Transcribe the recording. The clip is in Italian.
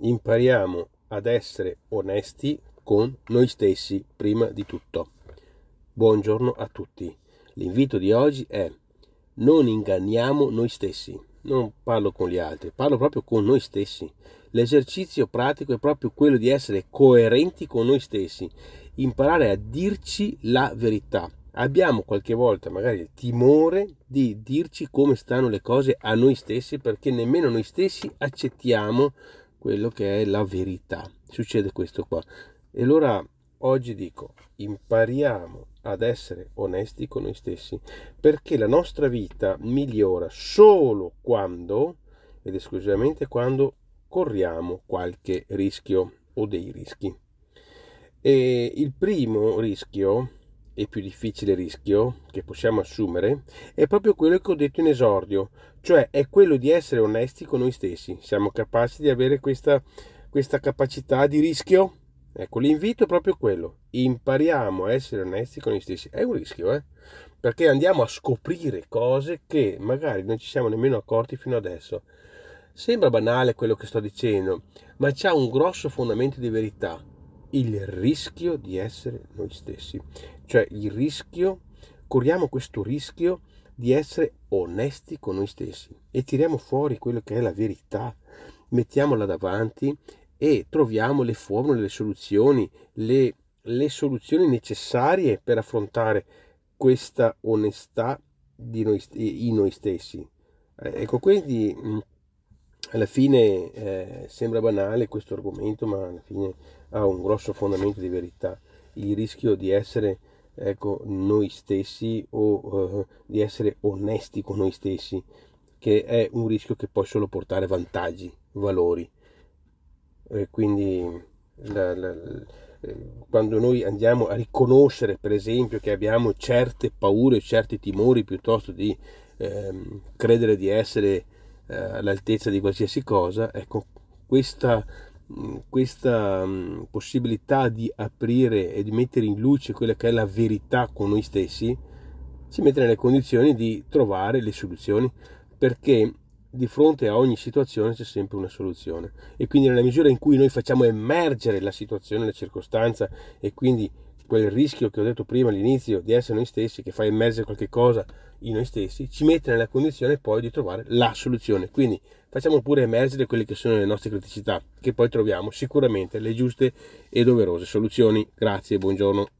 impariamo ad essere onesti con noi stessi prima di tutto. Buongiorno a tutti. L'invito di oggi è non inganniamo noi stessi. Non parlo con gli altri, parlo proprio con noi stessi. L'esercizio pratico è proprio quello di essere coerenti con noi stessi, imparare a dirci la verità. Abbiamo qualche volta magari il timore di dirci come stanno le cose a noi stessi perché nemmeno noi stessi accettiamo quello che è la verità. Succede questo qua. E allora oggi dico, impariamo ad essere onesti con noi stessi, perché la nostra vita migliora solo quando, ed esclusivamente quando, corriamo qualche rischio o dei rischi. E il primo rischio e più difficile rischio che possiamo assumere è proprio quello che ho detto in esordio, cioè è quello di essere onesti con noi stessi. Siamo capaci di avere questa, questa capacità di rischio? Ecco, l'invito è proprio quello. Impariamo a essere onesti con noi stessi. È un rischio, eh? Perché andiamo a scoprire cose che magari non ci siamo nemmeno accorti fino adesso. Sembra banale quello che sto dicendo, ma c'ha un grosso fondamento di verità il rischio di essere noi stessi, cioè il rischio, corriamo questo rischio di essere onesti con noi stessi e tiriamo fuori quello che è la verità, mettiamola davanti e troviamo le formule, le soluzioni, le, le soluzioni necessarie per affrontare questa onestà di noi, in noi stessi. Eh, ecco, quindi alla fine eh, sembra banale questo argomento, ma alla fine ha un grosso fondamento di verità. Il rischio di essere ecco, noi stessi o uh, di essere onesti con noi stessi, che è un rischio che può solo portare vantaggi, valori. E quindi la, la, eh, quando noi andiamo a riconoscere, per esempio, che abbiamo certe paure, certi timori, piuttosto di ehm, credere di essere eh, all'altezza di qualsiasi cosa, ecco, questa, questa mm, possibilità di aprire e di mettere in luce quella che è la verità con noi stessi, ci mette nelle condizioni di trovare le soluzioni, perché di fronte a ogni situazione c'è sempre una soluzione. E quindi nella misura in cui noi facciamo emergere la situazione, la circostanza e quindi quel rischio che ho detto prima all'inizio di essere noi stessi, che fa emergere qualche cosa in noi stessi, ci mette nella condizione poi di trovare la soluzione. Quindi facciamo pure emergere quelle che sono le nostre criticità, che poi troviamo sicuramente le giuste e doverose soluzioni. Grazie, buongiorno.